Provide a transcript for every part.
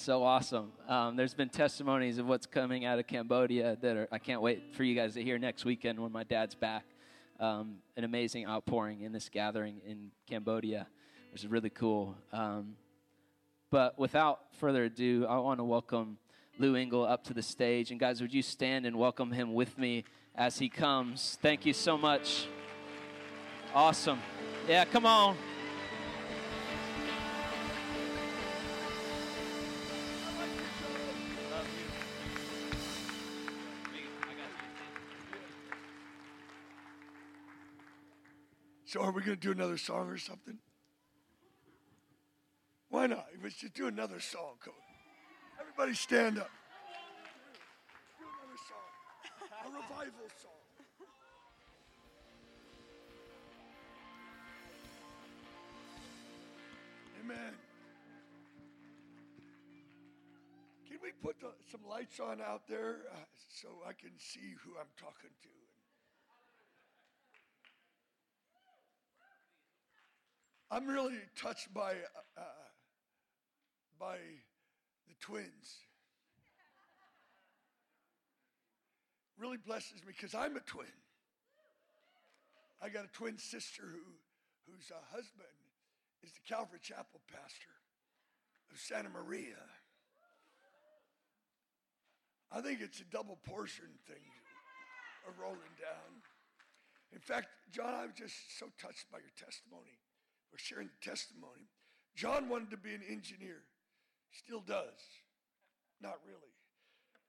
So awesome. Um, there's been testimonies of what's coming out of Cambodia that are, I can't wait for you guys to hear next weekend when my dad's back. Um, an amazing outpouring in this gathering in Cambodia, which is really cool. Um, but without further ado, I want to welcome Lou Engle up to the stage. And guys, would you stand and welcome him with me as he comes? Thank you so much. Awesome. Yeah, come on. So are we going to do another song or something? Why not? Let's just do another song, Cody. Everybody stand up. Do another song. A revival song. Amen. Can we put the, some lights on out there uh, so I can see who I'm talking to? I'm really touched by uh, uh, by the twins. Really blesses me because I'm a twin. I got a twin sister who whose uh, husband is the Calvary Chapel pastor of Santa Maria. I think it's a double portion thing of rolling down. In fact, John, I'm just so touched by your testimony or sharing testimony. John wanted to be an engineer, still does. Not really.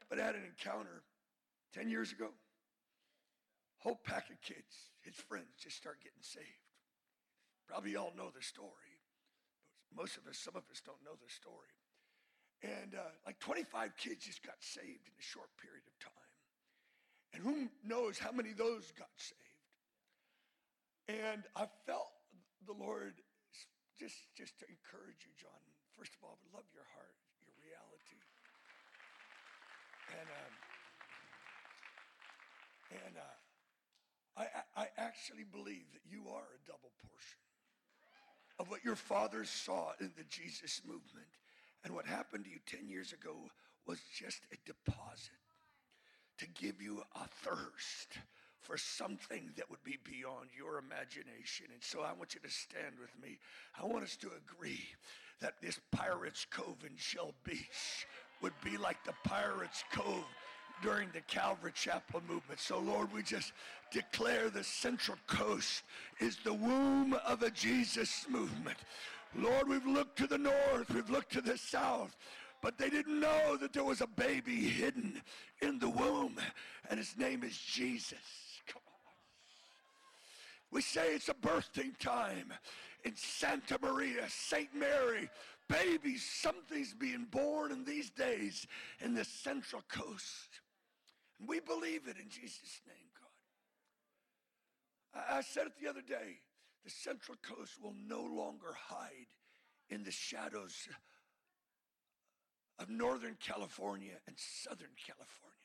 But I had an encounter 10 years ago. Whole pack of kids, his friends, just start getting saved. Probably all know the story. But most of us, some of us don't know the story. And uh, like 25 kids just got saved in a short period of time. And who knows how many of those got saved? And I felt the Lord just just to encourage you, John. First of all, I love your heart, your reality, and um, and uh, I I actually believe that you are a double portion of what your father saw in the Jesus movement, and what happened to you ten years ago was just a deposit to give you a thirst for something that would be beyond your imagination. And so I want you to stand with me. I want us to agree that this Pirates Cove in Shell Beach would be like the Pirates Cove during the Calvary Chapel movement. So, Lord, we just declare the Central Coast is the womb of a Jesus movement. Lord, we've looked to the north, we've looked to the south, but they didn't know that there was a baby hidden in the womb, and his name is Jesus. We say it's a birthing time in Santa Maria, St. Mary. Babies, something's being born in these days in the Central Coast. And we believe it in Jesus' name, God. I said it the other day the Central Coast will no longer hide in the shadows of Northern California and Southern California.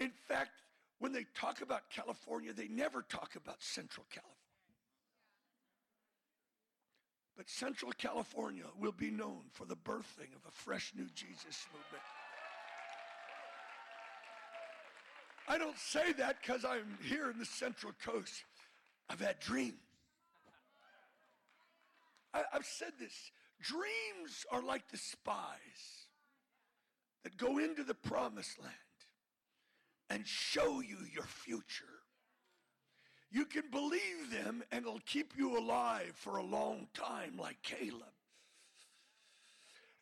In fact, when they talk about California, they never talk about Central California. But Central California will be known for the birthing of a fresh new Jesus movement. I don't say that because I'm here in the Central Coast. I've had dreams. I, have said this dreams are like the spies that go into the promised land and show you your future. You can believe them and it'll keep you alive for a long time, like Caleb.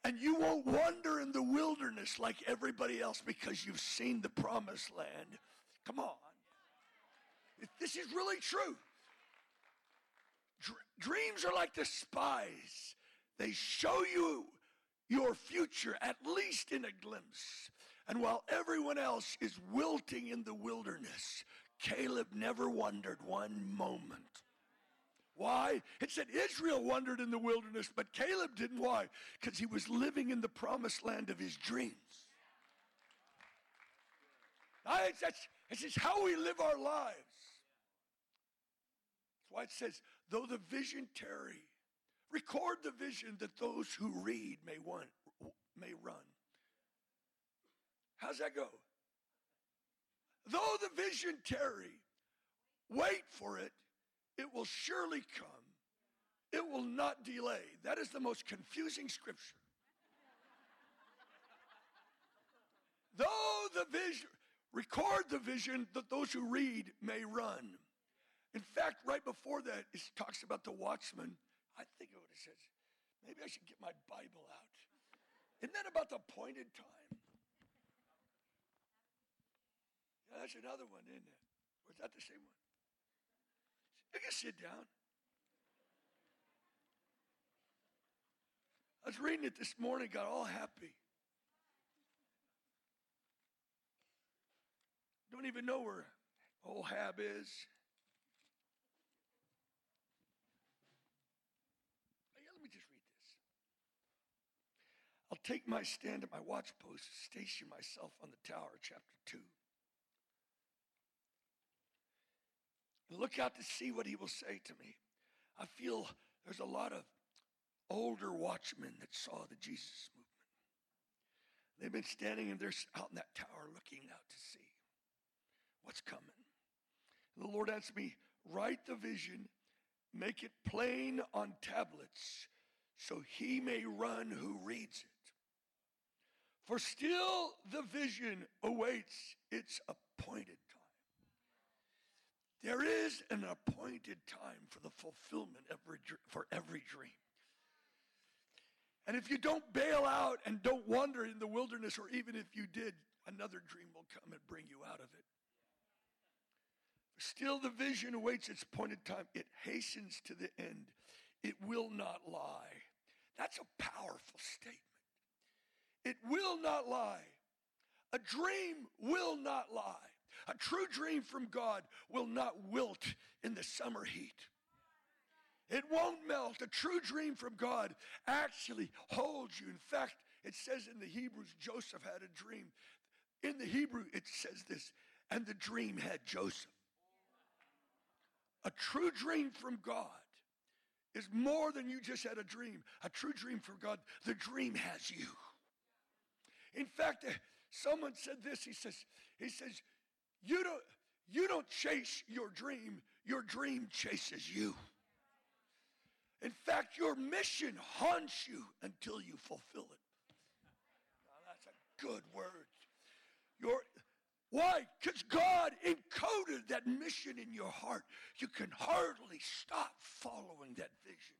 And you won't wander in the wilderness like everybody else because you've seen the promised land. Come on. This is really true. dreams are like the spies, they show you your future, at least in a glimpse. And while everyone else is wilting in the wilderness, Caleb never wondered one moment. Why? It said Israel wandered in the wilderness, but Caleb didn't. Why? Because he was living in the promised land of his dreams. That's, that's just how we live our lives. That's why it says, though the vision tarry, record the vision that those who read may, want, may run. How's that go? Though the vision tarry, wait for it, it will surely come. It will not delay. That is the most confusing scripture. Though the vision, record the vision that those who read may run. In fact, right before that, it talks about the watchman. I think of what it says. Maybe I should get my Bible out. Isn't that about the appointed time? Yeah, that's another one, isn't it? Was that the same one? You can sit down. I was reading it this morning, got all happy. Don't even know where old Hab is. Let me just read this. I'll take my stand at my watch post, station myself on the tower, chapter 2. And look out to see what he will say to me. I feel there's a lot of older watchmen that saw the Jesus movement. They've been standing and they're out in that tower looking out to see what's coming. And the Lord answered me, write the vision, make it plain on tablets, so he may run who reads it. For still the vision awaits its appointed. There is an appointed time for the fulfillment every, for every dream. And if you don't bail out and don't wander in the wilderness, or even if you did, another dream will come and bring you out of it. Still, the vision awaits its appointed time. It hastens to the end. It will not lie. That's a powerful statement. It will not lie. A dream will not lie. A true dream from God will not wilt in the summer heat. It won't melt. A true dream from God actually holds you. In fact, it says in the Hebrews, Joseph had a dream. In the Hebrew, it says this, and the dream had Joseph. A true dream from God is more than you just had a dream. A true dream from God, the dream has you. In fact, uh, someone said this. He says, he says, you don't, you don't chase your dream, your dream chases you. In fact, your mission haunts you until you fulfill it. Now, that's a good word. Your, why? Because God encoded that mission in your heart. You can hardly stop following that vision.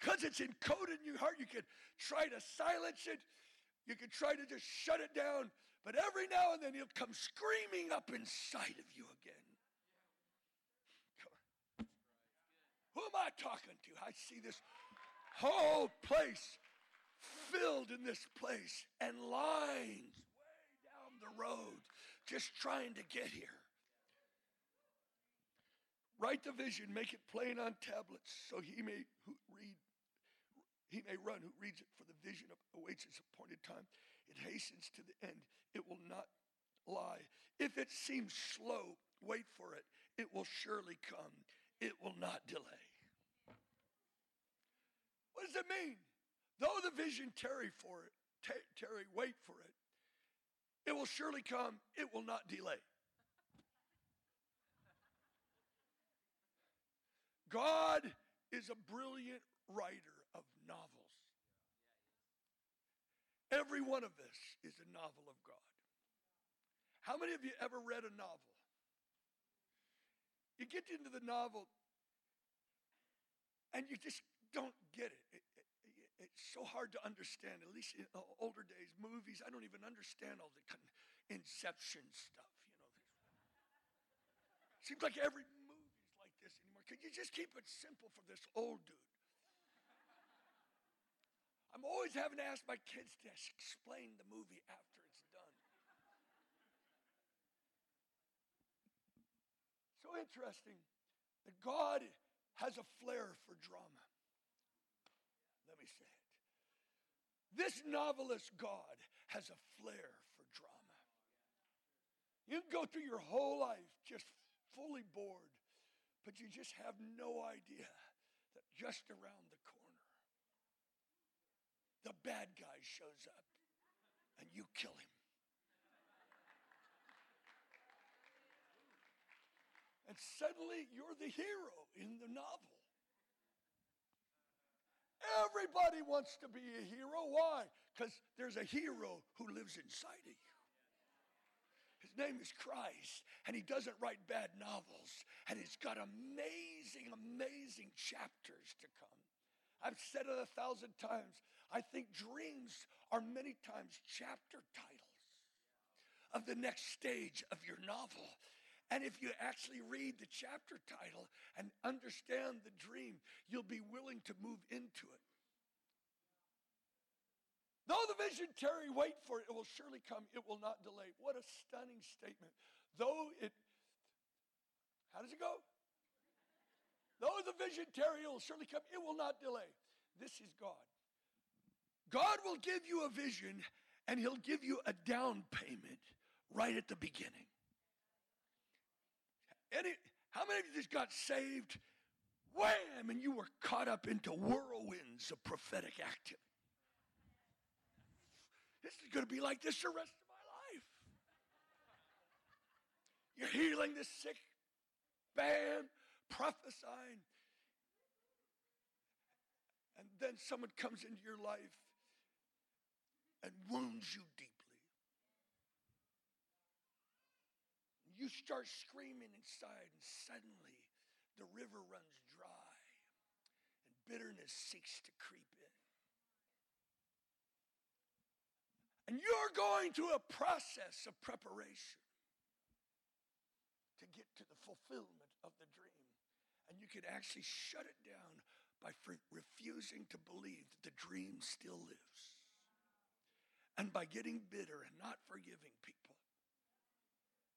Because it's encoded in your heart, you can try to silence it, you can try to just shut it down, but every now and then he'll come screaming up inside of you again. Who am I talking to? I see this whole place filled in this place and lines way down the road just trying to get here. Write the vision, make it plain on tablets, so he may read, he may run who reads it, for the vision awaits its appointed time. It hastens to the end. It will not lie. If it seems slow, wait for it. It will surely come. It will not delay. What does it mean? Though the vision tarry for it, tarry, wait for it. It will surely come, it will not delay. God is a brilliant writer of novels. Every one of us is a novel of God. How many of you ever read a novel? You get into the novel and you just don't get it. it it's so hard to understand, at least in older days, movies. I don't even understand all the inception stuff, you know. Seems like every movie's like this anymore. Could you just keep it simple for this old dude? I'm always having to ask my kids to explain the movie after it's done. So interesting that God has a flair for drama. Let me say it. This novelist God has a flair for drama. You can go through your whole life just fully bored, but you just have no idea that just around the the bad guy shows up and you kill him. And suddenly you're the hero in the novel. Everybody wants to be a hero. Why? Because there's a hero who lives inside of you. His name is Christ, and he doesn't write bad novels, and he's got amazing, amazing chapters to come. I've said it a thousand times. I think dreams are many times chapter titles of the next stage of your novel. And if you actually read the chapter title and understand the dream, you'll be willing to move into it. Though the vision tarry, wait for it. It will surely come. It will not delay. What a stunning statement. Though it, how does it go? Though the vision tarry, it will surely come. It will not delay. This is God. God will give you a vision and He'll give you a down payment right at the beginning. Any, how many of you just got saved? Wham! And you were caught up into whirlwinds of prophetic activity. This is going to be like this the rest of my life. You're healing the sick, bam, prophesying. And then someone comes into your life and wounds you deeply. You start screaming inside, and suddenly the river runs dry, and bitterness seeks to creep in. And you're going through a process of preparation to get to the fulfillment of the dream. And you can actually shut it down by refusing to believe that the dream still lives. And by getting bitter and not forgiving people.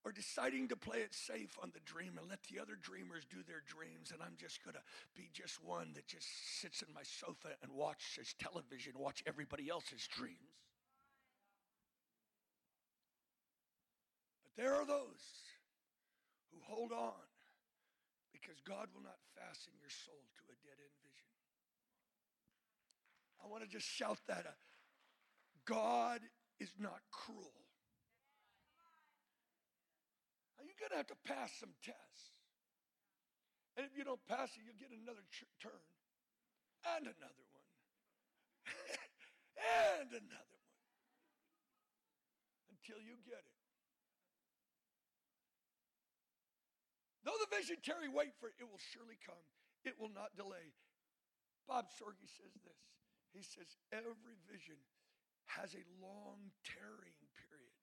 Or deciding to play it safe on the dream and let the other dreamers do their dreams, and I'm just gonna be just one that just sits in my sofa and watches television, watch everybody else's dreams. But there are those who hold on because God will not fasten your soul to a dead end vision. I want to just shout that. Uh, God is not cruel. You're going to have to pass some tests. And if you don't pass it, you'll get another ch- turn and another one and another one until you get it. Though the vision tarry, wait for it. It will surely come. It will not delay. Bob Sorge says this. He says, every vision has a long tarrying period.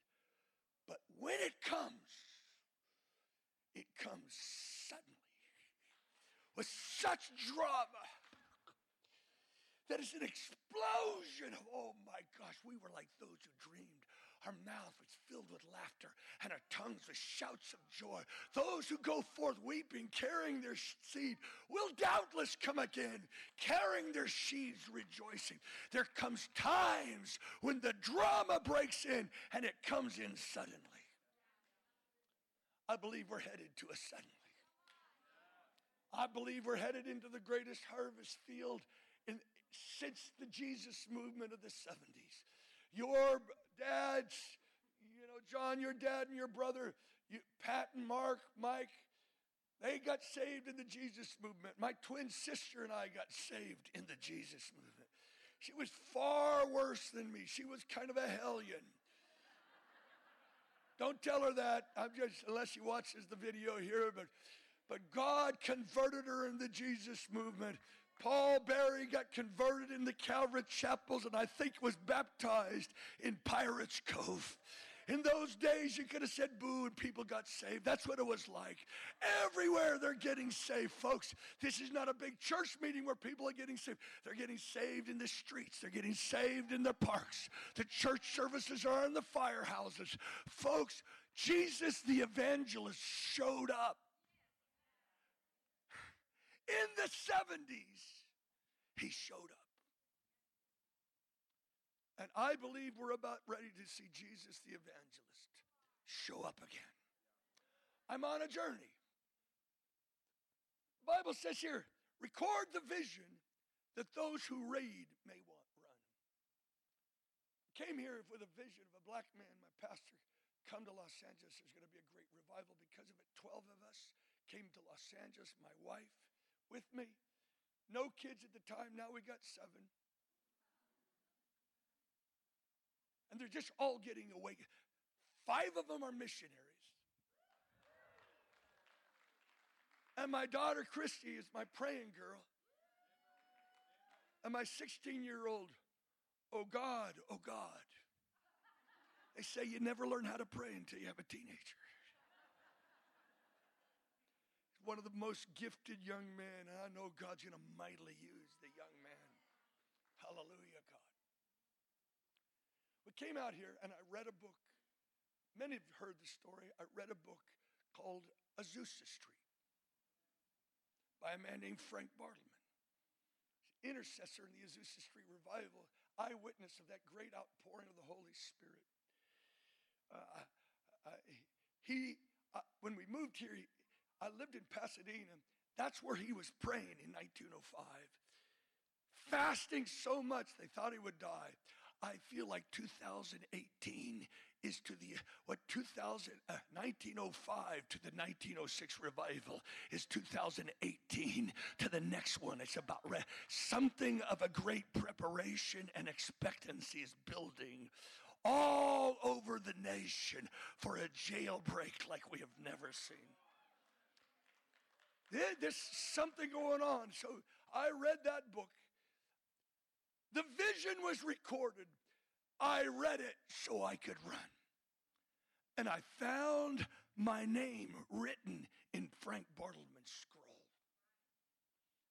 But when it comes, it comes suddenly with such drama that it's an explosion of, oh my gosh, we were like those who dreamed. Our mouth was filled with laughter and our tongues with shouts of joy. Those who go forth weeping, carrying their seed, will doubtless come again, carrying their sheaves, rejoicing. There comes times when the drama breaks in and it comes in suddenly. I believe we're headed to a suddenly. I believe we're headed into the greatest harvest field in, since the Jesus movement of the 70s. Your dads, John, your dad and your brother, you, Pat and Mark, Mike, they got saved in the Jesus movement. My twin sister and I got saved in the Jesus movement. She was far worse than me. She was kind of a hellion. Don't tell her that. I'm just unless she watches the video here, but but God converted her in the Jesus movement. Paul Barry got converted in the Calvary chapels and I think was baptized in Pirates Cove. In those days, you could have said boo and people got saved. That's what it was like. Everywhere they're getting saved, folks. This is not a big church meeting where people are getting saved. They're getting saved in the streets, they're getting saved in the parks. The church services are in the firehouses. Folks, Jesus the evangelist showed up in the 70s, he showed up. And I believe we're about ready to see Jesus the evangelist show up again. I'm on a journey. The Bible says here, record the vision that those who read may want run. I came here with a vision of a black man, my pastor come to Los Angeles. There's going to be a great revival because of it. 12 of us came to Los Angeles, my wife with me. No kids at the time. Now we got seven. And they're just all getting away. Five of them are missionaries. And my daughter Christy is my praying girl. And my 16 year old, oh God, oh God. They say you never learn how to pray until you have a teenager. One of the most gifted young men, I know God's going to mightily use the young man. Hallelujah, came out here and I read a book. Many have heard the story. I read a book called Azusa Street by a man named Frank Bartleman intercessor in the Azusa Street revival, eyewitness of that great outpouring of the Holy Spirit. Uh, uh, he, uh, when we moved here, he, I lived in Pasadena. That's where he was praying in 1905. Fasting so much they thought he would die. I feel like 2018 is to the what 2000 uh, 1905 to the 1906 revival is 2018 to the next one. It's about re- something of a great preparation and expectancy is building all over the nation for a jailbreak like we have never seen. There's something going on. So I read that book. The vision was recorded. I read it so I could run. And I found my name written in Frank Bartleman's scroll.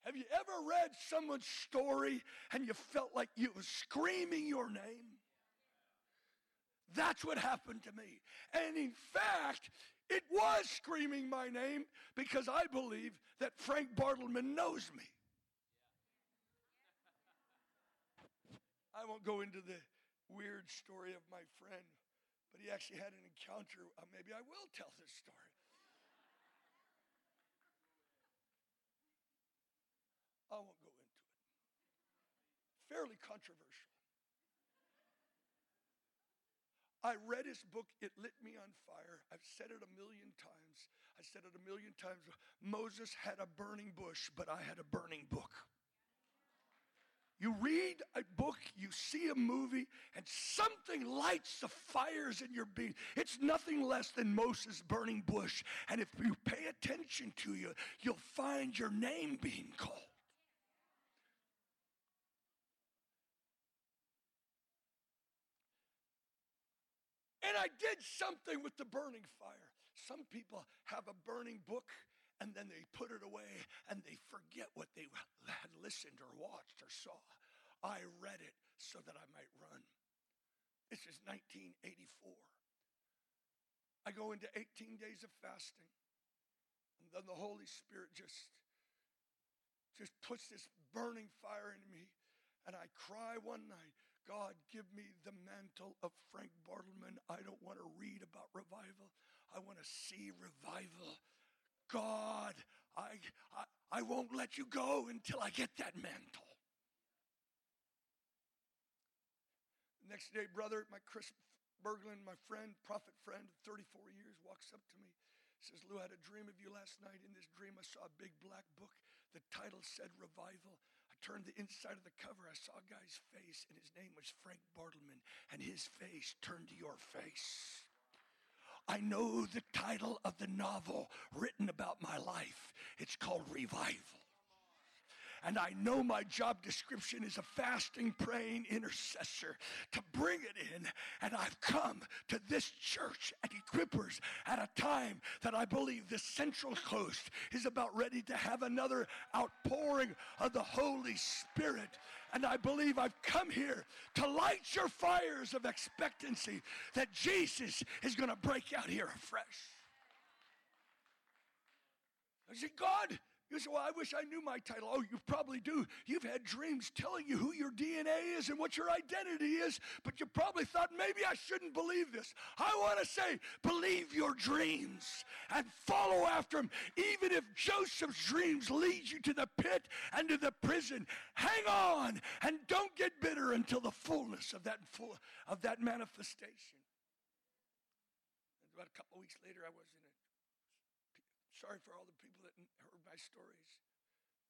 Have you ever read someone's story and you felt like you were screaming your name? That's what happened to me. And in fact, it was screaming my name because I believe that Frank Bartleman knows me. I won't go into the weird story of my friend, but he actually had an encounter. Uh, maybe I will tell this story. I won't go into it. Fairly controversial. I read his book, It Lit Me on Fire. I've said it a million times. I said it a million times. Moses had a burning bush, but I had a burning book. You read a book, you see a movie, and something lights the fires in your being. It's nothing less than Moses' burning bush. And if you pay attention to you, you'll find your name being called. And I did something with the burning fire. Some people have a burning book and then they put it away and they forget what they had listened or watched or saw. I read it so that I might run. This is 1984. I go into 18 days of fasting, and then the Holy Spirit just, just puts this burning fire in me, and I cry one night, God, give me the mantle of Frank Bartleman. I don't want to read about revival. I want to see revival. God, I, I, I won't let you go until I get that mantle. Next day, brother, my Chris Berglund, my friend, prophet friend, 34 years, walks up to me. Says, Lou, I had a dream of you last night. In this dream, I saw a big black book. The title said Revival. I turned the inside of the cover. I saw a guy's face, and his name was Frank Bartleman, and his face turned to your face. I know the title of the novel written about my life. It's called Revival. And I know my job description is a fasting, praying intercessor to bring it in. And I've come to this church at Equippers at a time that I believe the Central Coast is about ready to have another outpouring of the Holy Spirit. And I believe I've come here to light your fires of expectancy that Jesus is going to break out here afresh. I say, God, you say, Well, I wish I knew my title. Oh, you probably do. You've had dreams telling you who your DNA is and what your identity is, but you probably thought maybe I shouldn't believe this. I want to say, believe your dreams and follow after them. Even if Joseph's dreams lead you to the pit and to the prison, hang on and don't get bitter until the fullness of that, full, of that manifestation. about a couple weeks later, I was in it. Sorry for all the my stories.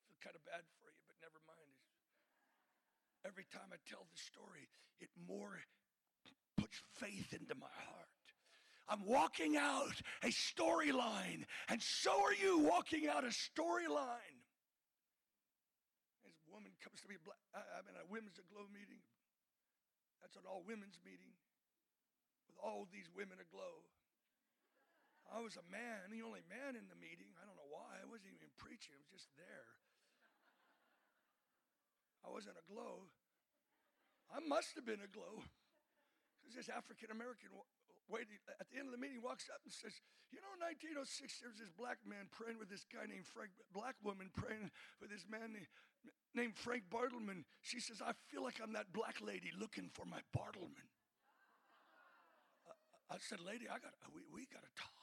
feel kind of bad for you, but never mind. Every time I tell the story, it more puts faith into my heart. I'm walking out a storyline, and so are you walking out a storyline. As a woman comes to me, I'm in a women's aglow meeting. That's an all women's meeting with all these women aglow. I was a man, the only man in the meeting. I don't know why. I wasn't even preaching, I was just there. I wasn't aglow. I must have been aglow because this African American waiting at the end of the meeting walks up and says, "You know, 1906 there was this black man praying with this guy named Frank, black woman praying with this man named, named Frank Bartleman." She says, "I feel like I'm that black lady looking for my Bartleman." I said, "Lady, I got we we got to talk."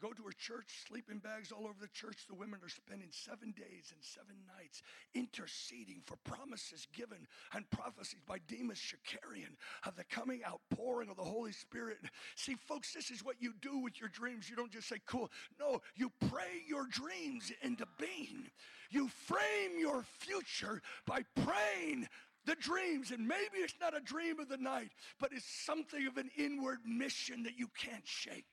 Go to her church, sleeping bags all over the church. The women are spending seven days and seven nights interceding for promises given and prophecies by Demos Shakarian of the coming outpouring of the Holy Spirit. See, folks, this is what you do with your dreams. You don't just say, cool. No, you pray your dreams into being. You frame your future by praying the dreams. And maybe it's not a dream of the night, but it's something of an inward mission that you can't shake.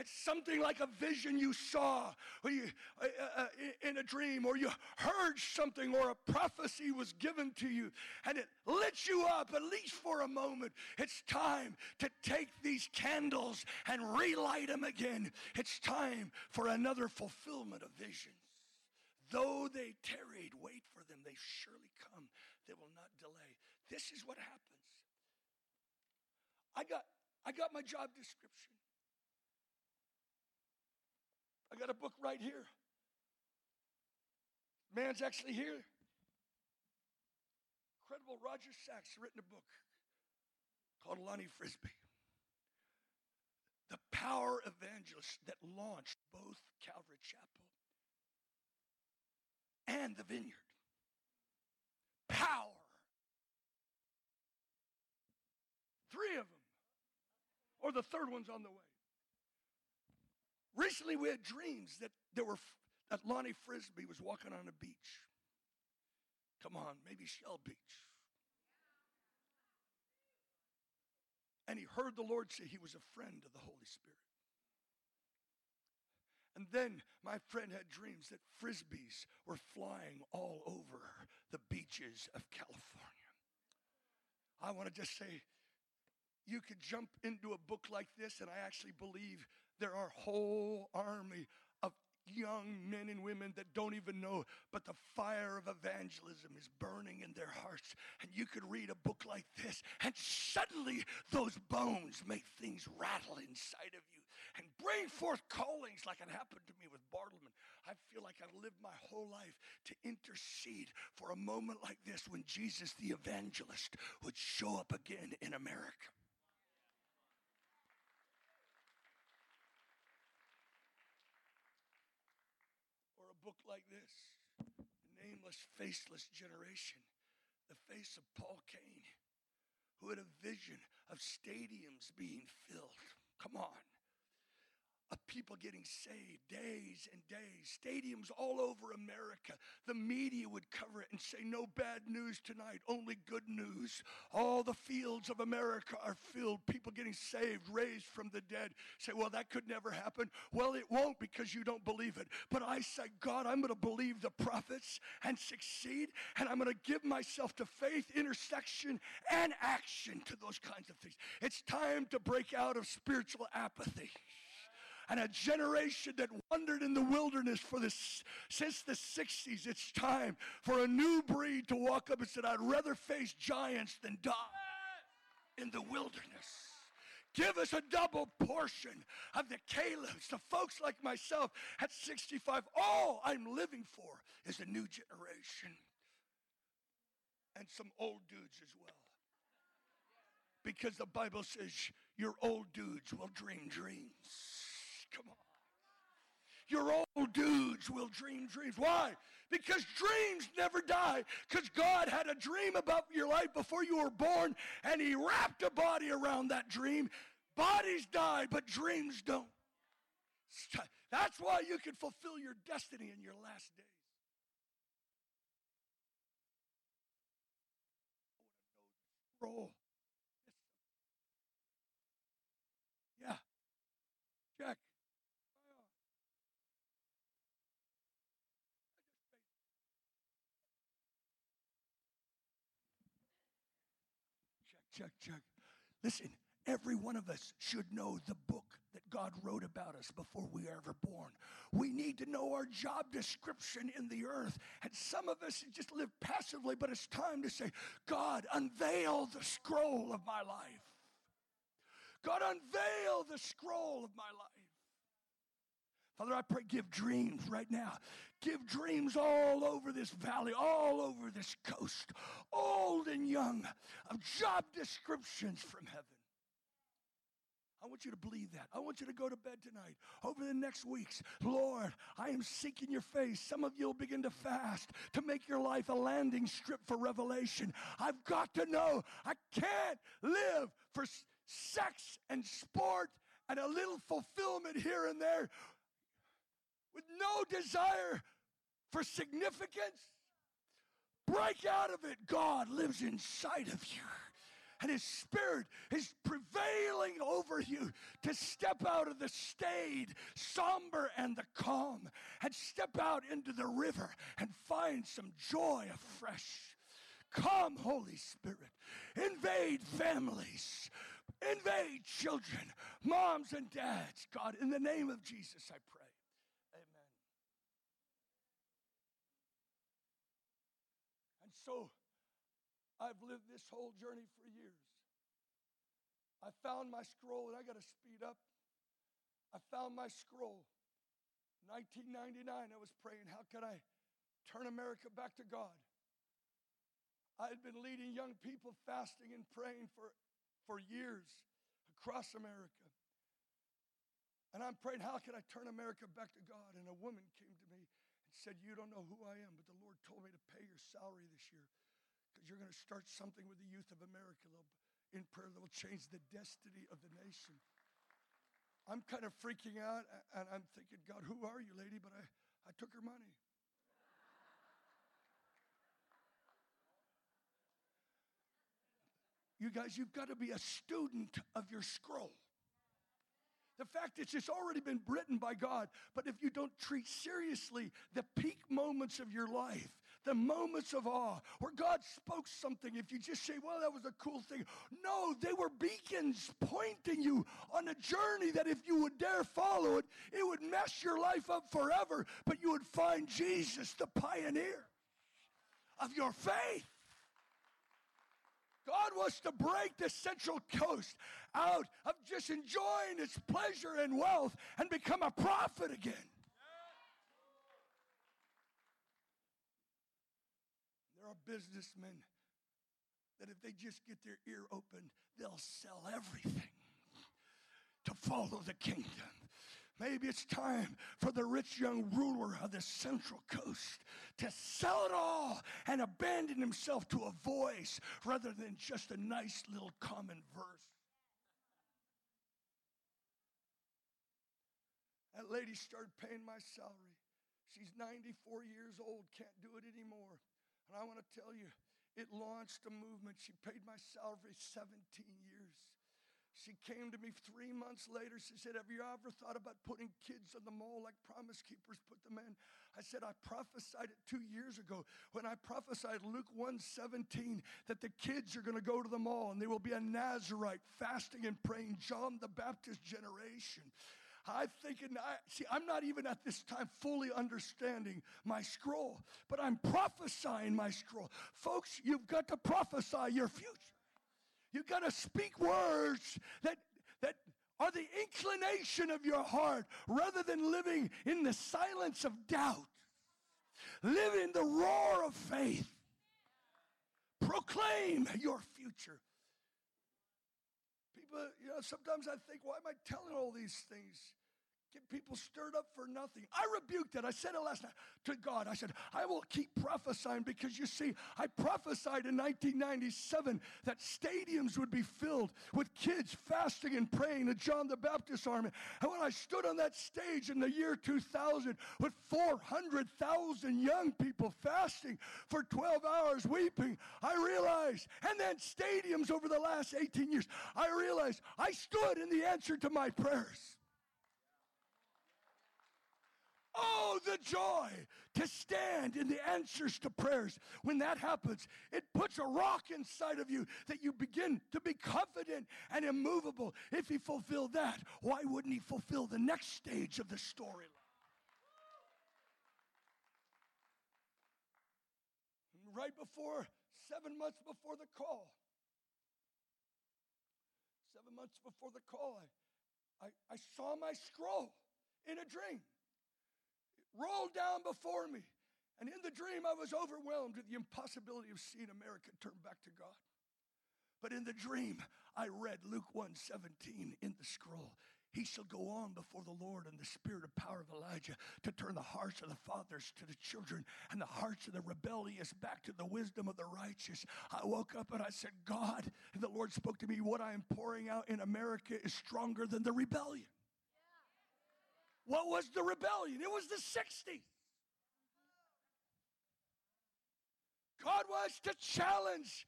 It's something like a vision you saw or you, uh, uh, in a dream, or you heard something, or a prophecy was given to you, and it lit you up, at least for a moment. It's time to take these candles and relight them again. It's time for another fulfillment of visions. Though they tarried, wait for them. They surely come. They will not delay. This is what happens. I got, I got my job description. I got a book right here. Man's actually here. Incredible Roger Sachs written a book called Lonnie Frisbee. The power evangelist that launched both Calvary Chapel and the vineyard. Power. Three of them. Or the third one's on the way. Recently, we had dreams that there were that Lonnie Frisbee was walking on a beach. Come on, maybe Shell Beach. And he heard the Lord say he was a friend of the Holy Spirit. And then my friend had dreams that frisbees were flying all over the beaches of California. I want to just say, you could jump into a book like this, and I actually believe there are whole army of young men and women that don't even know, but the fire of evangelism is burning in their hearts. And you could read a book like this, and suddenly those bones make things rattle inside of you and bring forth callings like it happened to me with Bartleman. I feel like I've lived my whole life to intercede for a moment like this when Jesus the evangelist would show up again in America. book like this. The Nameless, Faceless Generation, the face of Paul Cain, who had a vision of stadiums being filled. Come on of people getting saved days and days, stadiums all over America. The media would cover it and say, No bad news tonight, only good news. All the fields of America are filled, people getting saved, raised from the dead. Say, Well, that could never happen. Well, it won't because you don't believe it. But I say, God, I'm going to believe the prophets and succeed, and I'm going to give myself to faith, intercession, and action to those kinds of things. It's time to break out of spiritual apathy and a generation that wandered in the wilderness for this since the 60s. It's time for a new breed to walk up and say, I'd rather face giants than die in the wilderness. Give us a double portion of the Calebs, the folks like myself at 65. All I'm living for is a new generation and some old dudes as well. Because the Bible says your old dudes will dream dreams. Come on. your old dudes will dream dreams. Why? Because dreams never die. Because God had a dream about your life before you were born, and He wrapped a body around that dream. Bodies die, but dreams don't. That's why you can fulfill your destiny in your last days. Yeah. Check. Check, check. Listen, every one of us should know the book that God wrote about us before we were ever born. We need to know our job description in the earth. And some of us just live passively, but it's time to say, God, unveil the scroll of my life. God, unveil the scroll of my life. Father, I pray, give dreams right now. Give dreams all over this valley, all over this coast, old and young, of job descriptions from heaven. I want you to believe that. I want you to go to bed tonight. Over the next weeks, Lord, I am seeking your face. Some of you will begin to fast to make your life a landing strip for revelation. I've got to know I can't live for sex and sport and a little fulfillment here and there with no desire for significance. Break out of it. God lives inside of you and His Spirit is prevailing over you to step out of the staid, somber, and the calm and step out into the river and find some joy afresh. Come, Holy Spirit, invade families, invade children, moms and dads. God, in the name of Jesus, I pray. Amen. And so, I've lived this whole journey for years. I found my scroll, and I got to speed up. I found my scroll. 1999, I was praying, how can I turn America back to God? I had been leading young people fasting and praying for, for years across America. And I'm praying, how can I turn America back to God? And a woman came and said, You don't know who I am, but the Lord told me to pay your salary this year because you're going to start something with the youth of America in prayer that will change the destiny of the nation. I'm kind of freaking out and I'm thinking, God, who are you, lady? But I, I took her money. You guys, you've got to be a student of your scroll. The fact is, it's already been written by God. But if you don't treat seriously the peak moments of your life, the moments of awe, where God spoke something, if you just say, well, that was a cool thing. No, they were beacons pointing you on a journey that if you would dare follow it, it would mess your life up forever, but you would find Jesus, the pioneer of your faith. God wants to break the Central Coast out of just enjoying its pleasure and wealth and become a prophet again. There are businessmen that if they just get their ear opened, they'll sell everything to follow the kingdom. Maybe it's time for the rich young ruler of the Central Coast to sell it all and abandon himself to a voice rather than just a nice little common verse. That lady started paying my salary. She's 94 years old, can't do it anymore. And I want to tell you, it launched a movement. She paid my salary 17 years. She came to me three months later. She said, Have you ever thought about putting kids on the mall like Promise Keepers put them in? I said, I prophesied it two years ago when I prophesied Luke 1:17 that the kids are going to go to the mall and they will be a Nazarite fasting and praying, John the Baptist generation. I'm thinking, I, see, I'm not even at this time fully understanding my scroll, but I'm prophesying my scroll. Folks, you've got to prophesy your future. You've got to speak words that, that are the inclination of your heart rather than living in the silence of doubt. Live in the roar of faith. Proclaim your future. People, you know, sometimes I think, why am I telling all these things? Get people stirred up for nothing. I rebuked it. I said it last night to God. I said, I will keep prophesying because you see, I prophesied in 1997 that stadiums would be filled with kids fasting and praying to John the Baptist army. And when I stood on that stage in the year 2000 with 400,000 young people fasting for 12 hours weeping, I realized, and then stadiums over the last 18 years, I realized I stood in the answer to my prayers. Oh, the joy to stand in the answers to prayers. When that happens, it puts a rock inside of you that you begin to be confident and immovable. If he fulfilled that, why wouldn't he fulfill the next stage of the storyline? Right before, seven months before the call, seven months before the call, I, I, I saw my scroll in a dream rolled down before me. And in the dream, I was overwhelmed with the impossibility of seeing America turn back to God. But in the dream, I read Luke 1:17 in the scroll. He shall go on before the Lord in the spirit of power of Elijah to turn the hearts of the fathers to the children and the hearts of the rebellious back to the wisdom of the righteous. I woke up and I said, God, and the Lord spoke to me, what I am pouring out in America is stronger than the rebellion. What was the rebellion? It was the 60s. God was to challenge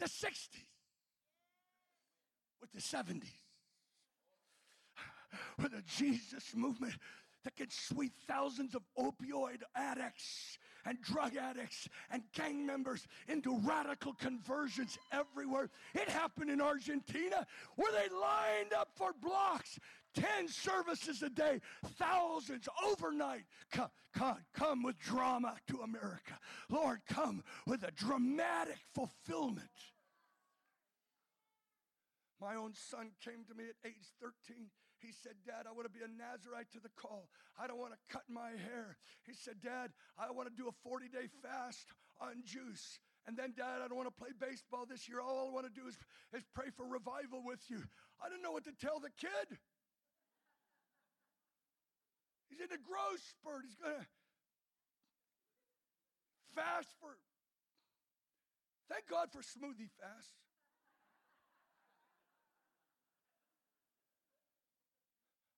the 60s with the 70s. With a Jesus movement that could sweep thousands of opioid addicts and drug addicts and gang members into radical conversions everywhere. It happened in Argentina where they lined up for blocks 10 services a day, thousands overnight. Come, come, come with drama to America. Lord, come with a dramatic fulfillment. My own son came to me at age 13. He said, Dad, I want to be a Nazarite to the call. I don't want to cut my hair. He said, Dad, I want to do a 40 day fast on juice. And then, Dad, I don't want to play baseball this year. All I want to do is, is pray for revival with you. I didn't know what to tell the kid. He's in a growth spurt. He's going to fast for. Thank God for smoothie fasts.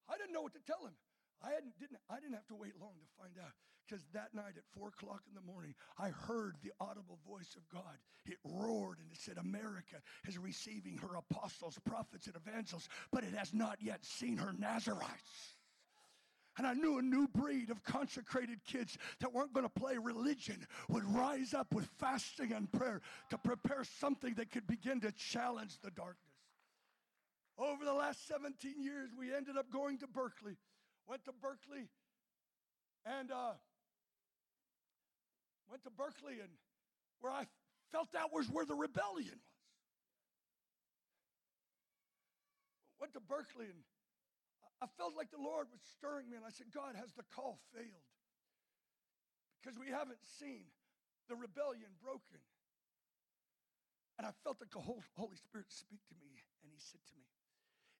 I didn't know what to tell him. I hadn't, didn't, I didn't have to wait long to find out because that night at four o'clock in the morning, I heard the audible voice of God. It roared and it said, America is receiving her apostles, prophets, and evangelists, but it has not yet seen her Nazarites. And I knew a new breed of consecrated kids that weren't going to play religion, would rise up with fasting and prayer to prepare something that could begin to challenge the darkness. Over the last 17 years, we ended up going to Berkeley. Went to Berkeley and uh, went to Berkeley, and where I felt that was where the rebellion was. Went to Berkeley and I felt like the Lord was stirring me, and I said, God, has the call failed? Because we haven't seen the rebellion broken. And I felt like the Holy Spirit speak to me, and He said to me,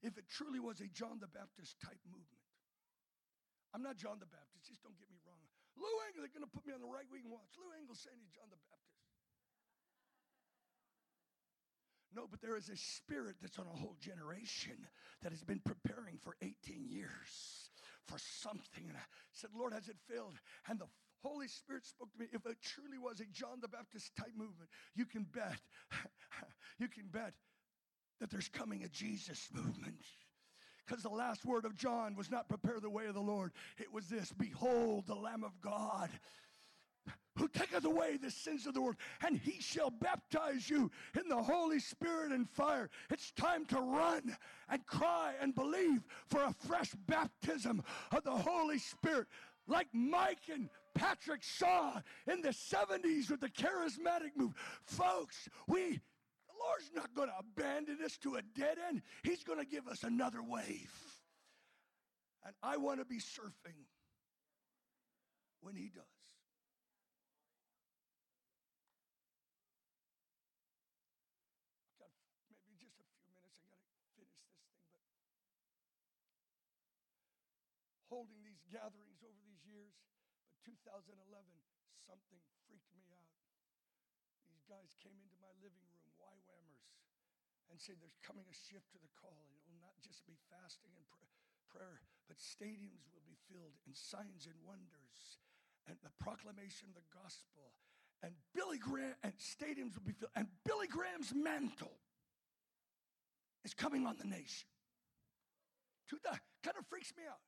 if it truly was a John the Baptist type movement, I'm not John the Baptist, just don't get me wrong. Lou Engle, they're going to put me on the right wing watch. Lou Engle saying he's John the Baptist. No, but there is a spirit that's on a whole generation that has been preparing for 18 years for something. And I said, Lord, has it failed? And the Holy Spirit spoke to me. If it truly was a John the Baptist type movement, you can bet, you can bet that there's coming a Jesus movement. Because the last word of John was not prepare the way of the Lord. It was this Behold the Lamb of God who taketh away the sins of the world, and he shall baptize you in the Holy Spirit and fire. It's time to run and cry and believe for a fresh baptism of the Holy Spirit, like Mike and Patrick saw in the 70s with the charismatic move. Folks, we the Lord's not going to abandon us to a dead end. He's going to give us another wave. And I want to be surfing when he does. holding these gatherings over these years, but 2011, something freaked me out. These guys came into my living room, YWAMers, and said there's coming a shift to the call. It will not just be fasting and pr- prayer, but stadiums will be filled and signs and wonders and the proclamation of the gospel. And Billy Graham and stadiums will be filled. And Billy Graham's mantle is coming on the nation. That kind of freaks me out.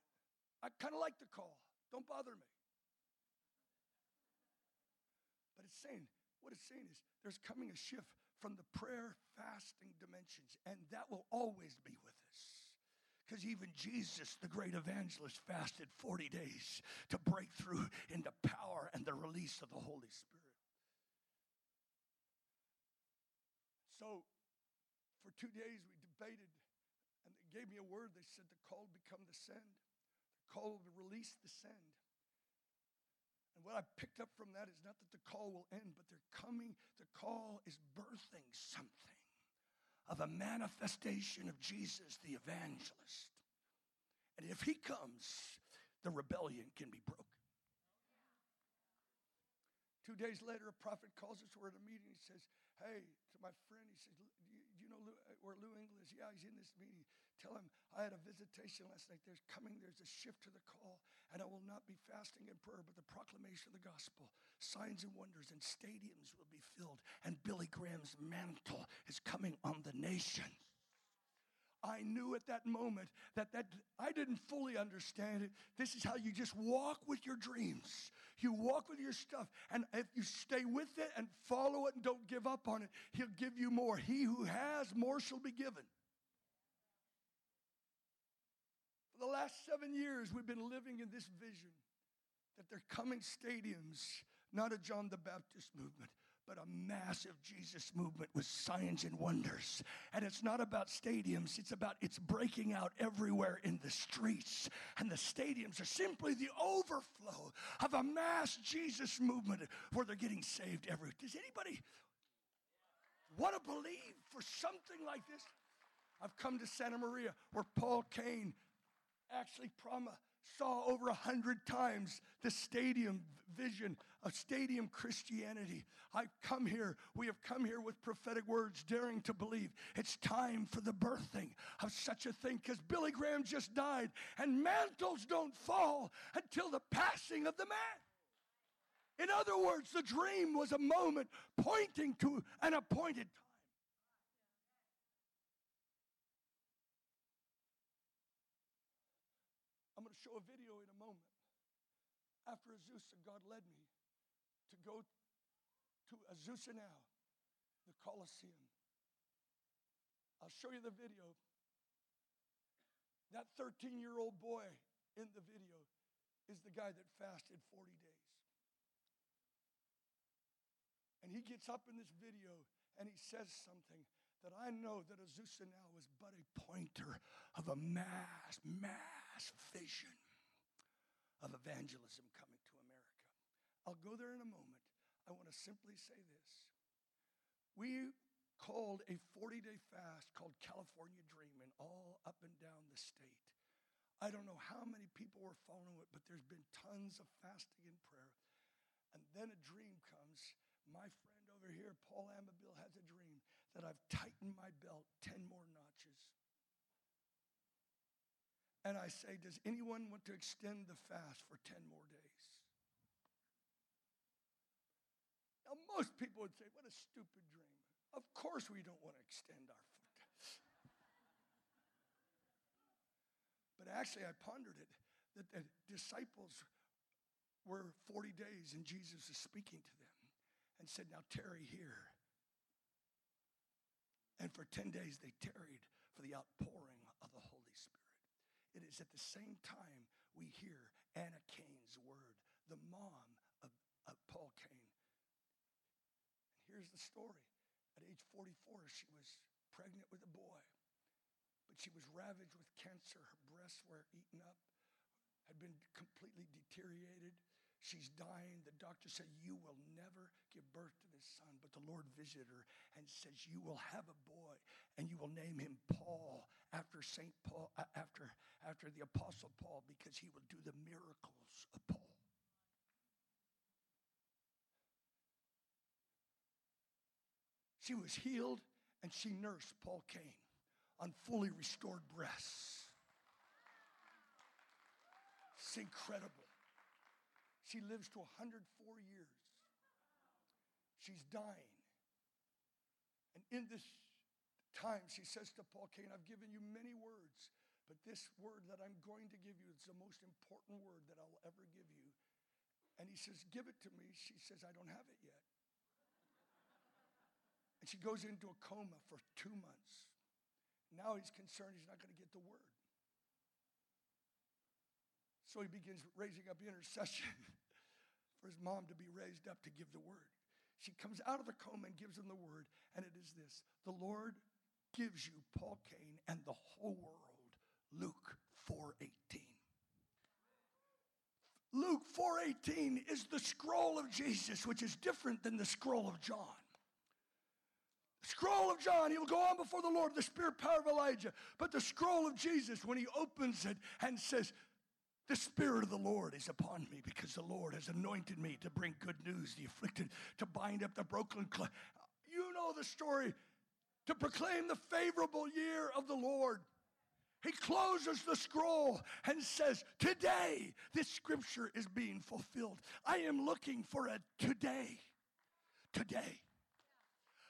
I kind of like the call. Don't bother me. But it's saying, what it's saying is there's coming a shift from the prayer fasting dimensions, and that will always be with us. Because even Jesus, the great evangelist, fasted 40 days to break through into power and the release of the Holy Spirit. So, for two days, we debated, and they gave me a word. They said the call become the send, call will release the send. And what I picked up from that is not that the call will end, but they're coming. The call is birthing something of a manifestation of Jesus, the evangelist. And if he comes, the rebellion can be broken. Two days later, a prophet calls us. We're at a meeting. He says, Hey, to my friend, he says, Do you know where Lou Engle is? Yeah, he's in this meeting. Tell him I had a visitation last night. There's coming, there's a shift to the call, and I will not be fasting and prayer, but the proclamation of the gospel. Signs and wonders, and stadiums will be filled, and Billy Graham's mantle is coming on the nations. I knew at that moment that, that I didn't fully understand it. This is how you just walk with your dreams. You walk with your stuff. And if you stay with it and follow it and don't give up on it, He'll give you more. He who has, more shall be given. The last seven years, we've been living in this vision that they're coming stadiums, not a John the Baptist movement, but a massive Jesus movement with signs and wonders. And it's not about stadiums, it's about it's breaking out everywhere in the streets. And the stadiums are simply the overflow of a mass Jesus movement where they're getting saved every. Does anybody want to believe for something like this? I've come to Santa Maria where Paul Cain actually Prama saw over a hundred times the stadium vision of stadium Christianity. I've come here, we have come here with prophetic words, daring to believe it's time for the birthing of such a thing because Billy Graham just died and mantles don't fall until the passing of the man. In other words, the dream was a moment pointing to an appointed time. I'm going to show a video in a moment. After Azusa, God led me to go to Azusa now, the Coliseum. I'll show you the video. That 13 year old boy in the video is the guy that fasted 40 days. And he gets up in this video and he says something that I know that Azusa now is but a pointer of a mass, mass vision of evangelism coming. I'll go there in a moment. I want to simply say this. We called a 40 day fast called California Dreaming all up and down the state. I don't know how many people were following it, but there's been tons of fasting and prayer. And then a dream comes. My friend over here, Paul Amabil, has a dream that I've tightened my belt 10 more notches. And I say, Does anyone want to extend the fast for 10 more days? Now, most people would say, What a stupid dream. Of course, we don't want to extend our foot. but actually, I pondered it that the disciples were 40 days and Jesus is speaking to them and said, Now tarry here. And for 10 days they tarried for the outpouring of the Holy Spirit. It is at the same time we hear Anna Cain's word, the mom of, of Paul Cain. Here's the story. At age 44, she was pregnant with a boy, but she was ravaged with cancer. Her breasts were eaten up, had been completely deteriorated. She's dying. The doctor said, You will never give birth to this son. But the Lord visited her and says, You will have a boy, and you will name him Paul after St. Paul, uh, after, after the Apostle Paul, because he will do the miracles of Paul. She was healed and she nursed Paul Cain on fully restored breasts. It's incredible. She lives to 104 years. She's dying. And in this time, she says to Paul Cain, I've given you many words, but this word that I'm going to give you is the most important word that I'll ever give you. And he says, Give it to me. She says, I don't have it yet. And she goes into a coma for two months. Now he's concerned he's not going to get the word. So he begins raising up intercession for his mom to be raised up to give the word. She comes out of the coma and gives him the word, and it is this The Lord gives you Paul Cain and the whole world. Luke 4:18. Luke 4:18 is the scroll of Jesus, which is different than the scroll of John. Scroll of John, he will go on before the Lord, the spirit power of Elijah. But the scroll of Jesus, when he opens it and says, the Spirit of the Lord is upon me because the Lord has anointed me to bring good news, the afflicted, to bind up the broken. You know the story. To proclaim the favorable year of the Lord. He closes the scroll and says, Today, this scripture is being fulfilled. I am looking for a today. Today.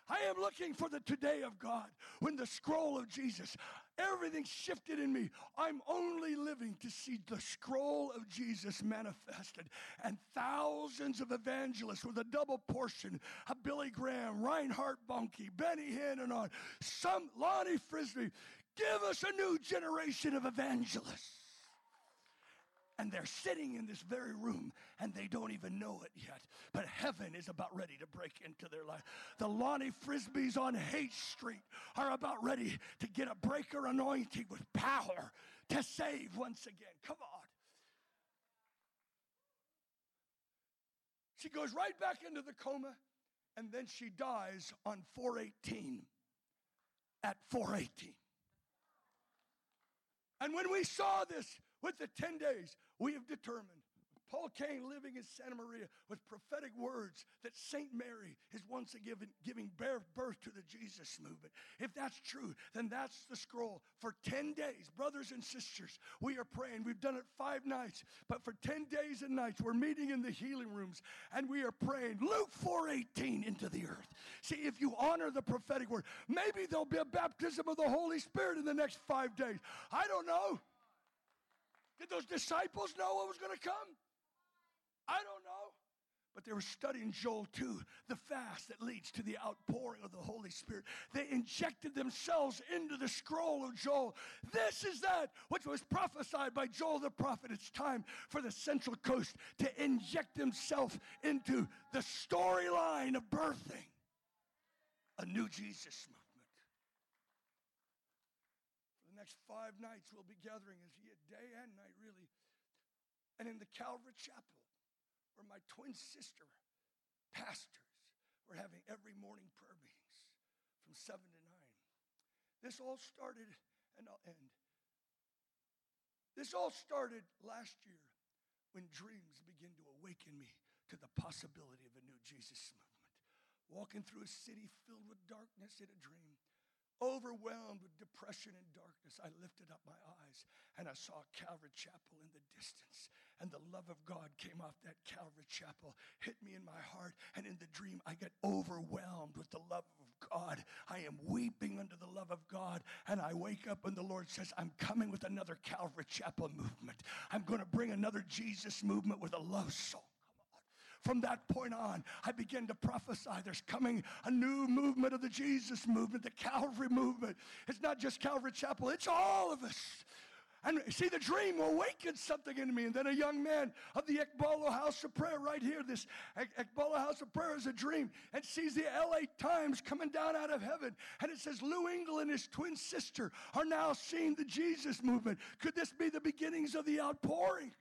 I am looking for the today of God when the scroll of Jesus, everything shifted in me. I'm only living to see the scroll of Jesus manifested. And thousands of evangelists with a double portion of Billy Graham, Reinhard Bonnke, Benny Hinn, and on, some Lonnie Frisbee. Give us a new generation of evangelists and they're sitting in this very room and they don't even know it yet. But heaven is about ready to break into their life. The Lonnie Frisbees on Haight Street are about ready to get a breaker anointing with power to save once again. Come on. She goes right back into the coma and then she dies on 418 at 418. And when we saw this with the 10 days, we have determined Paul Cain living in Santa Maria with prophetic words that St. Mary is once again giving birth to the Jesus movement. If that's true, then that's the scroll. For 10 days, brothers and sisters, we are praying. We've done it five nights, but for 10 days and nights, we're meeting in the healing rooms and we are praying Luke 4:18 into the earth. See, if you honor the prophetic word, maybe there'll be a baptism of the Holy Spirit in the next five days. I don't know. Did those disciples know what was going to come? I don't know. But they were studying Joel 2, the fast that leads to the outpouring of the Holy Spirit. They injected themselves into the scroll of Joel. This is that which was prophesied by Joel the prophet. It's time for the Central Coast to inject themselves into the storyline of birthing a new Jesus movement next five nights we'll be gathering as day and night, really. And in the Calvary Chapel, where my twin sister, pastors, were having every morning prayer meetings from 7 to 9. This all started, and I'll end. This all started last year when dreams began to awaken me to the possibility of a new Jesus movement. Walking through a city filled with darkness in a dream Overwhelmed with depression and darkness, I lifted up my eyes and I saw Calvary Chapel in the distance. And the love of God came off that Calvary Chapel, hit me in my heart. And in the dream, I get overwhelmed with the love of God. I am weeping under the love of God. And I wake up and the Lord says, I'm coming with another Calvary Chapel movement. I'm going to bring another Jesus movement with a love soul. From that point on, I began to prophesy there's coming a new movement of the Jesus movement, the Calvary movement. It's not just Calvary Chapel, it's all of us. And see, the dream awakened something in me. And then a young man of the Ekballo House of Prayer, right here, this Ekballo House of Prayer is a dream, and sees the LA Times coming down out of heaven. And it says, Lou Engle and his twin sister are now seeing the Jesus movement. Could this be the beginnings of the outpouring?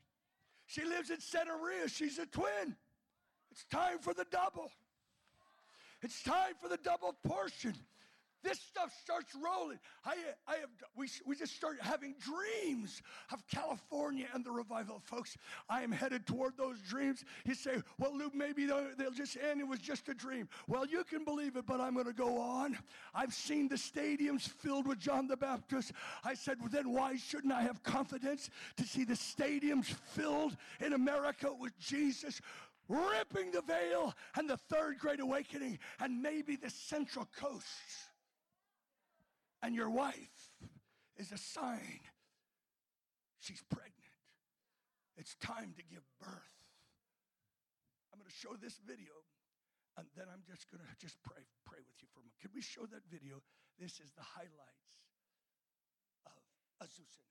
She lives in Santa Maria. She's a twin. It's time for the double. It's time for the double portion. this stuff starts rolling. I, I have, we, we just start having dreams of California and the revival. Folks, I am headed toward those dreams. You say, well, Luke, maybe they'll, they'll just end. It was just a dream. Well, you can believe it, but I'm going to go on. I've seen the stadiums filled with John the Baptist. I said, well, then why shouldn't I have confidence to see the stadiums filled in America with Jesus ripping the veil and the third great awakening and maybe the central coast? and your wife is a sign she's pregnant. It's time to give birth. I'm going to show this video and then I'm just going to just pray pray with you for a moment. Can we show that video? This is the highlights of Azusa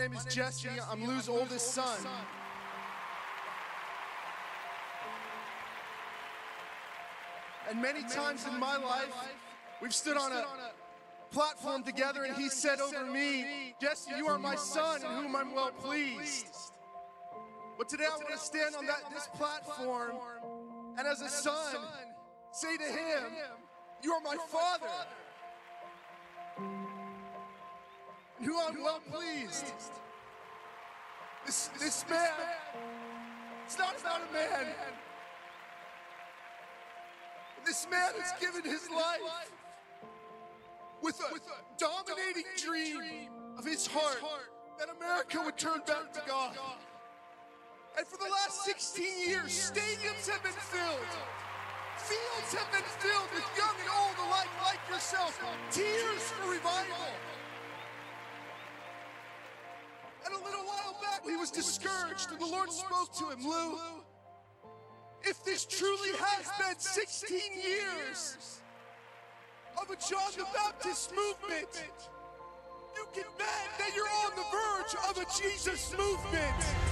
name is Jesse. I'm Lou's oldest son. And many times in my life, we've stood on a platform together and he said over me, Jesse, you are my son in whom I'm well pleased. But today I want to stand on that this platform. and as a son say to him, You are my father who I'm well pleased. This, this man, it's not about a man. This man has given his life with a, with a dominating dream of his heart that America would turn back to God. And for the last 16 years, stadiums have been filled. Fields have been filled with young and old alike like yourself. Tears for revival. Was discouraged, and the Lord spoke to him, Lou, if this truly has been 16 years of a John the Baptist movement, you can bet that you're on the verge of a Jesus movement.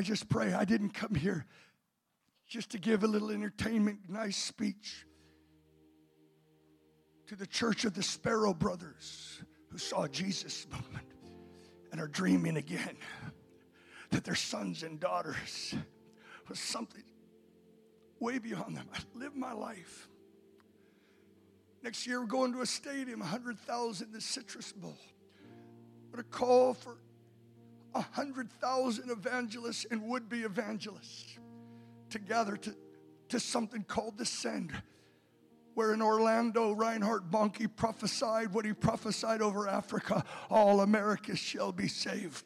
I just pray I didn't come here just to give a little entertainment, nice speech to the church of the Sparrow Brothers who saw Jesus moment and are dreaming again that their sons and daughters was something way beyond them. I live my life. Next year, we're going to a stadium, 100,000, the Citrus Bowl. What a call for 100,000 evangelists and would be evangelists together to, to something called the Send, where in Orlando, Reinhard Bonnke prophesied what he prophesied over Africa all America shall be saved.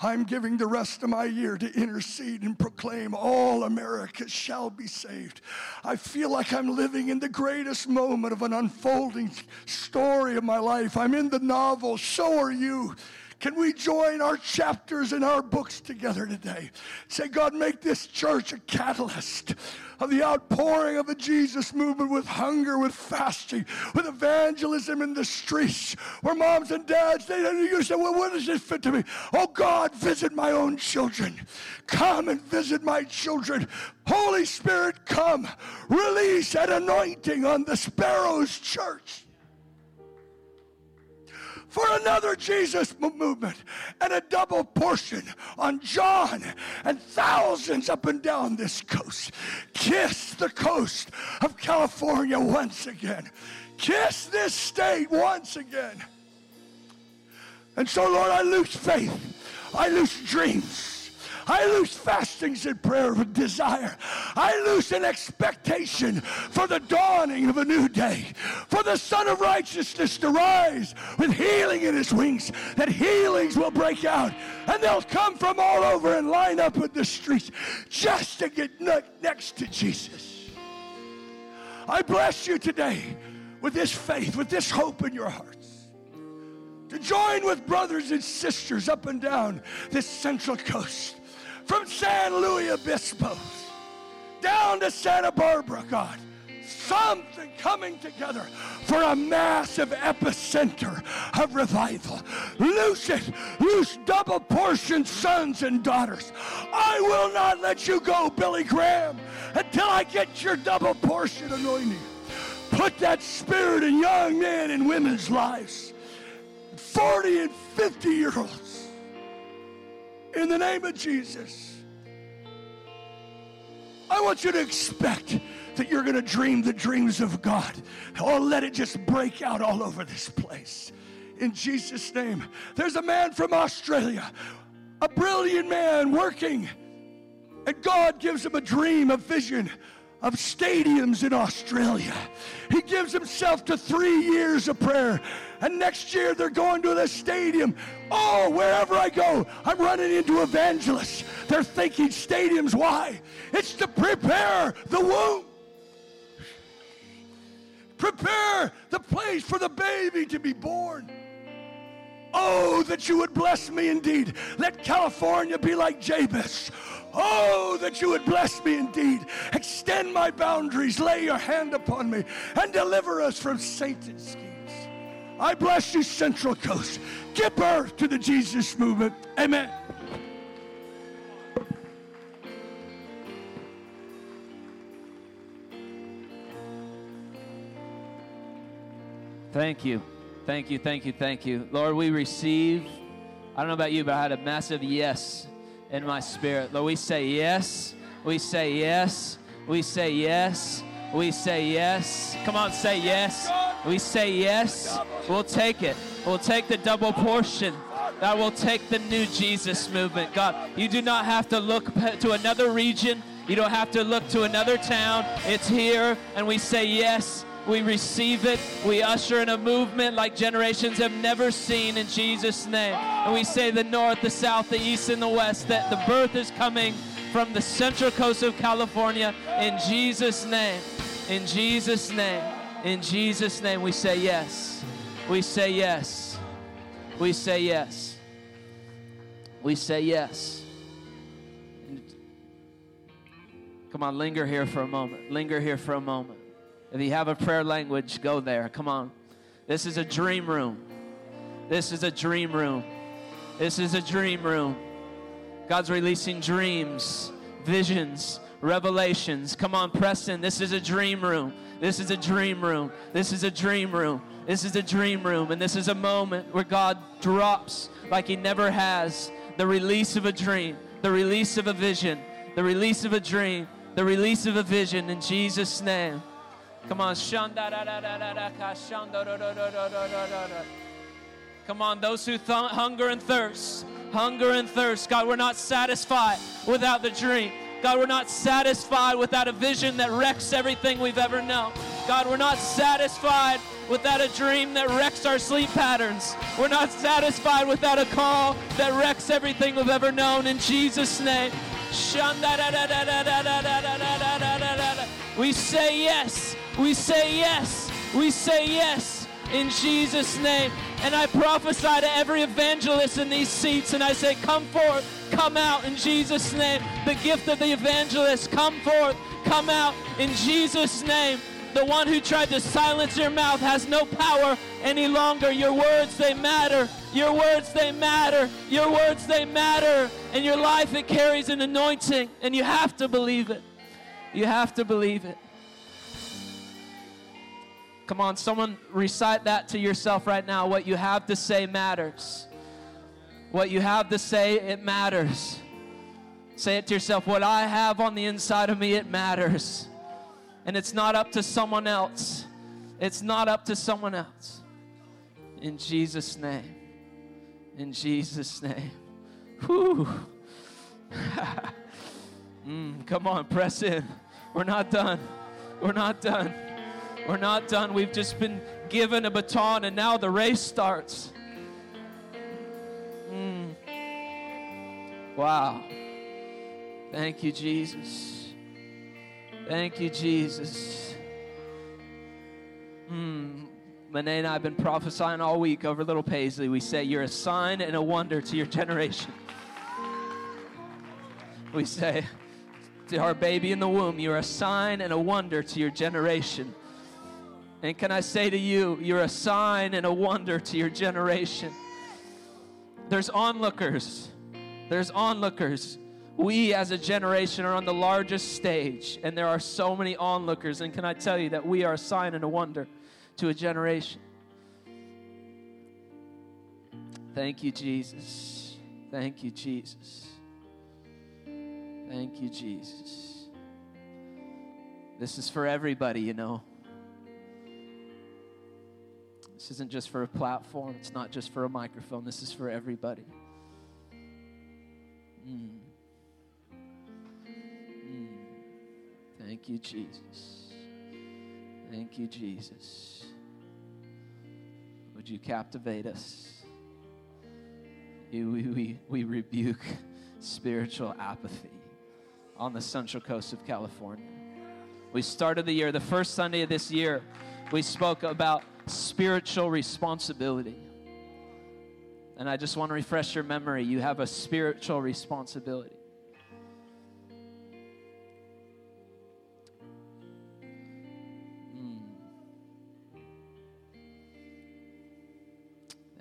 I'm giving the rest of my year to intercede and proclaim all America shall be saved. I feel like I'm living in the greatest moment of an unfolding story of my life. I'm in the novel, so are you. Can we join our chapters and our books together today? Say, God, make this church a catalyst of the outpouring of the Jesus movement with hunger, with fasting, with evangelism in the streets, where moms and dads, they, you say, well, what does this fit to me? Oh, God, visit my own children. Come and visit my children. Holy Spirit, come. Release an anointing on the Sparrows Church for another Jesus movement and a double portion on John and thousands up and down this coast. Kiss the coast of California once again. Kiss this state once again. And so, Lord, I lose faith. I lose dreams. I lose fastings and prayer with desire. I lose an expectation for the dawning of a new day, for the Son of Righteousness to rise with healing in his wings, that healings will break out and they'll come from all over and line up in the streets just to get next to Jesus. I bless you today with this faith, with this hope in your hearts to join with brothers and sisters up and down this central coast from San Luis Obispo down to Santa Barbara, God. Something coming together for a massive epicenter of revival. Loose it. Loose double portion sons and daughters. I will not let you go, Billy Graham, until I get your double portion anointing. Put that spirit in young men and women's lives. 40 and 50 year olds in the name of Jesus. I want you to expect that you're going to dream the dreams of God. Oh, let it just break out all over this place. In Jesus' name. There's a man from Australia, a brilliant man working, and God gives him a dream, a vision of stadiums in Australia. He gives himself to three years of prayer. And next year they're going to the stadium. Oh, wherever I go, I'm running into evangelists. They're thinking stadiums. Why? It's to prepare the womb. Prepare the place for the baby to be born. Oh, that you would bless me indeed. Let California be like Jabez. Oh, that you would bless me indeed. Extend my boundaries, lay your hand upon me, and deliver us from Satan's schemes. I bless you, Central Coast. Give birth to the Jesus movement. Amen. Thank you. Thank you, thank you, thank you. Lord, we receive. I don't know about you, but I had a massive yes in my spirit. Lord, we say yes. We say yes. We say yes. We say yes. Come on, say yes. We say yes. We'll take it. We'll take the double portion. God will take the new Jesus movement. God, you do not have to look to another region. You don't have to look to another town. It's here, and we say yes. We receive it. We usher in a movement like generations have never seen in Jesus' name. And we say the north, the south, the east, and the west that the birth is coming from the central coast of California in Jesus' name. In Jesus' name. In Jesus' name, we say yes. We say yes. We say yes. We say yes. Come on, linger here for a moment. Linger here for a moment. If you have a prayer language, go there. Come on. This is a dream room. This is a dream room. This is a dream room. God's releasing dreams, visions, revelations. Come on, Preston. This is a dream room. This is a dream room. This is a dream room. This is a dream room. And this is a moment where God drops like He never has the release of a dream, the release of a vision, the release of a dream, the release of a vision in Jesus' name. Come on. shanda da da da da da ka shanda Come on, those who th- hunger and thirst, hunger and thirst. God, we're not satisfied without the dream. God, we're not satisfied without a vision that wrecks everything we've ever known. God, we're not satisfied without a dream that wrecks our sleep patterns. We're not satisfied without a call that wrecks everything we've ever known. In Jesus' name. We say yes. We say yes. We say yes in Jesus' name. And I prophesy to every evangelist in these seats, and I say, Come forth, come out in Jesus' name. The gift of the evangelist, come forth, come out in Jesus' name. The one who tried to silence your mouth has no power any longer. Your words, they matter. Your words, they matter. Your words, they matter. In your life, it carries an anointing, and you have to believe it. You have to believe it. Come on, someone recite that to yourself right now. What you have to say matters. What you have to say, it matters. Say it to yourself. What I have on the inside of me, it matters. And it's not up to someone else. It's not up to someone else. In Jesus' name. In Jesus' name. Whew. mm, come on, press in. We're not done. We're not done. We're not done. We've just been given a baton and now the race starts. Mm. Wow. Thank you, Jesus. Thank you, Jesus. Mm. Mane and I have been prophesying all week over little Paisley. We say, You're a sign and a wonder to your generation. We say, To our baby in the womb, you're a sign and a wonder to your generation. And can I say to you, you're a sign and a wonder to your generation. There's onlookers. There's onlookers. We as a generation are on the largest stage, and there are so many onlookers. And can I tell you that we are a sign and a wonder to a generation? Thank you, Jesus. Thank you, Jesus. Thank you, Jesus. This is for everybody, you know. This isn't just for a platform, it's not just for a microphone, this is for everybody. Mm. Mm. Thank you, Jesus. Thank you, Jesus. Would you captivate us? We, we, we rebuke spiritual apathy on the Central Coast of California. We started the year, the first Sunday of this year, we spoke about spiritual responsibility. And I just want to refresh your memory. You have a spiritual responsibility. Mm.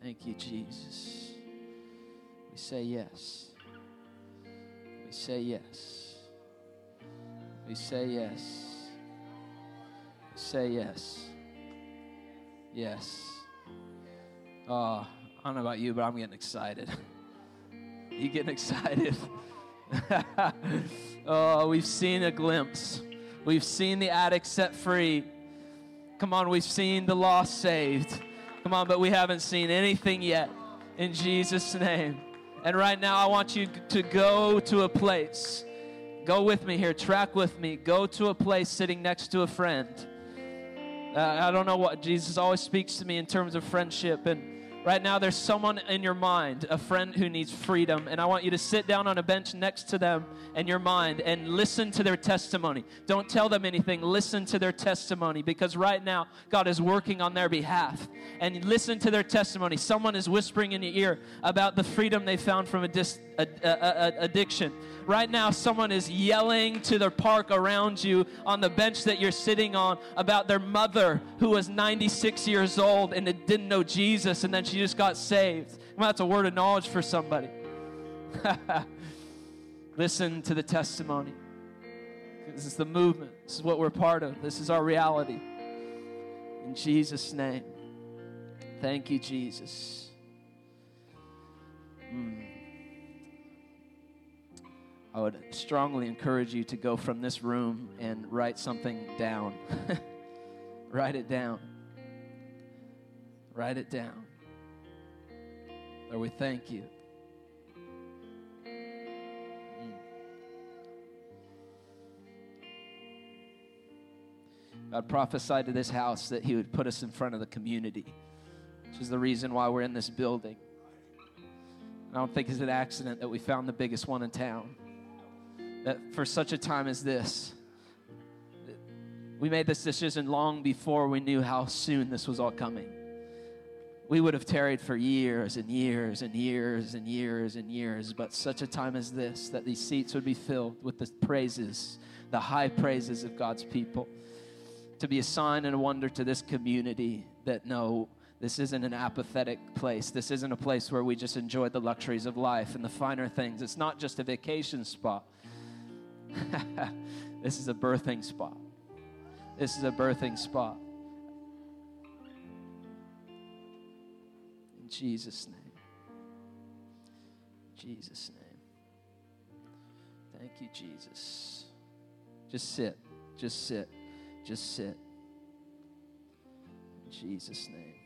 Thank you, Jesus. We say yes. We say yes. We say yes. We say yes. Yes. Oh, I don't know about you, but I'm getting excited. you getting excited? oh, we've seen a glimpse. We've seen the addict set free. Come on, we've seen the lost saved. Come on, but we haven't seen anything yet. In Jesus' name. And right now, I want you to go to a place. Go with me here, track with me. Go to a place sitting next to a friend Uh, I don't know what Jesus always speaks to me in terms of friendship. And right now, there's someone in your mind, a friend who needs freedom. And I want you to sit down on a bench next to them in your mind and listen to their testimony. Don't tell them anything, listen to their testimony because right now, God is working on their behalf. And listen to their testimony. Someone is whispering in your ear about the freedom they found from a, dis- a, a, a addiction Right now, someone is yelling to the park around you on the bench that you're sitting on about their mother who was 96 years old and didn't know Jesus and then she just got saved. Well, that's a word of knowledge for somebody. Listen to the testimony. This is the movement. This is what we're part of. This is our reality. In Jesus' name. Thank you, Jesus. Mm. I would strongly encourage you to go from this room and write something down. write it down. Write it down. Lord, we thank you. Mm. God prophesied to this house that He would put us in front of the community, which is the reason why we're in this building. I don't think it's an accident that we found the biggest one in town. That for such a time as this, we made this decision long before we knew how soon this was all coming. We would have tarried for years and years and years and years and years, but such a time as this, that these seats would be filled with the praises, the high praises of God's people, to be a sign and a wonder to this community that no, this isn't an apathetic place. This isn't a place where we just enjoy the luxuries of life and the finer things. It's not just a vacation spot. this is a birthing spot. This is a birthing spot. In Jesus' name. Jesus' name. Thank you, Jesus. Just sit. Just sit. Just sit. In Jesus' name.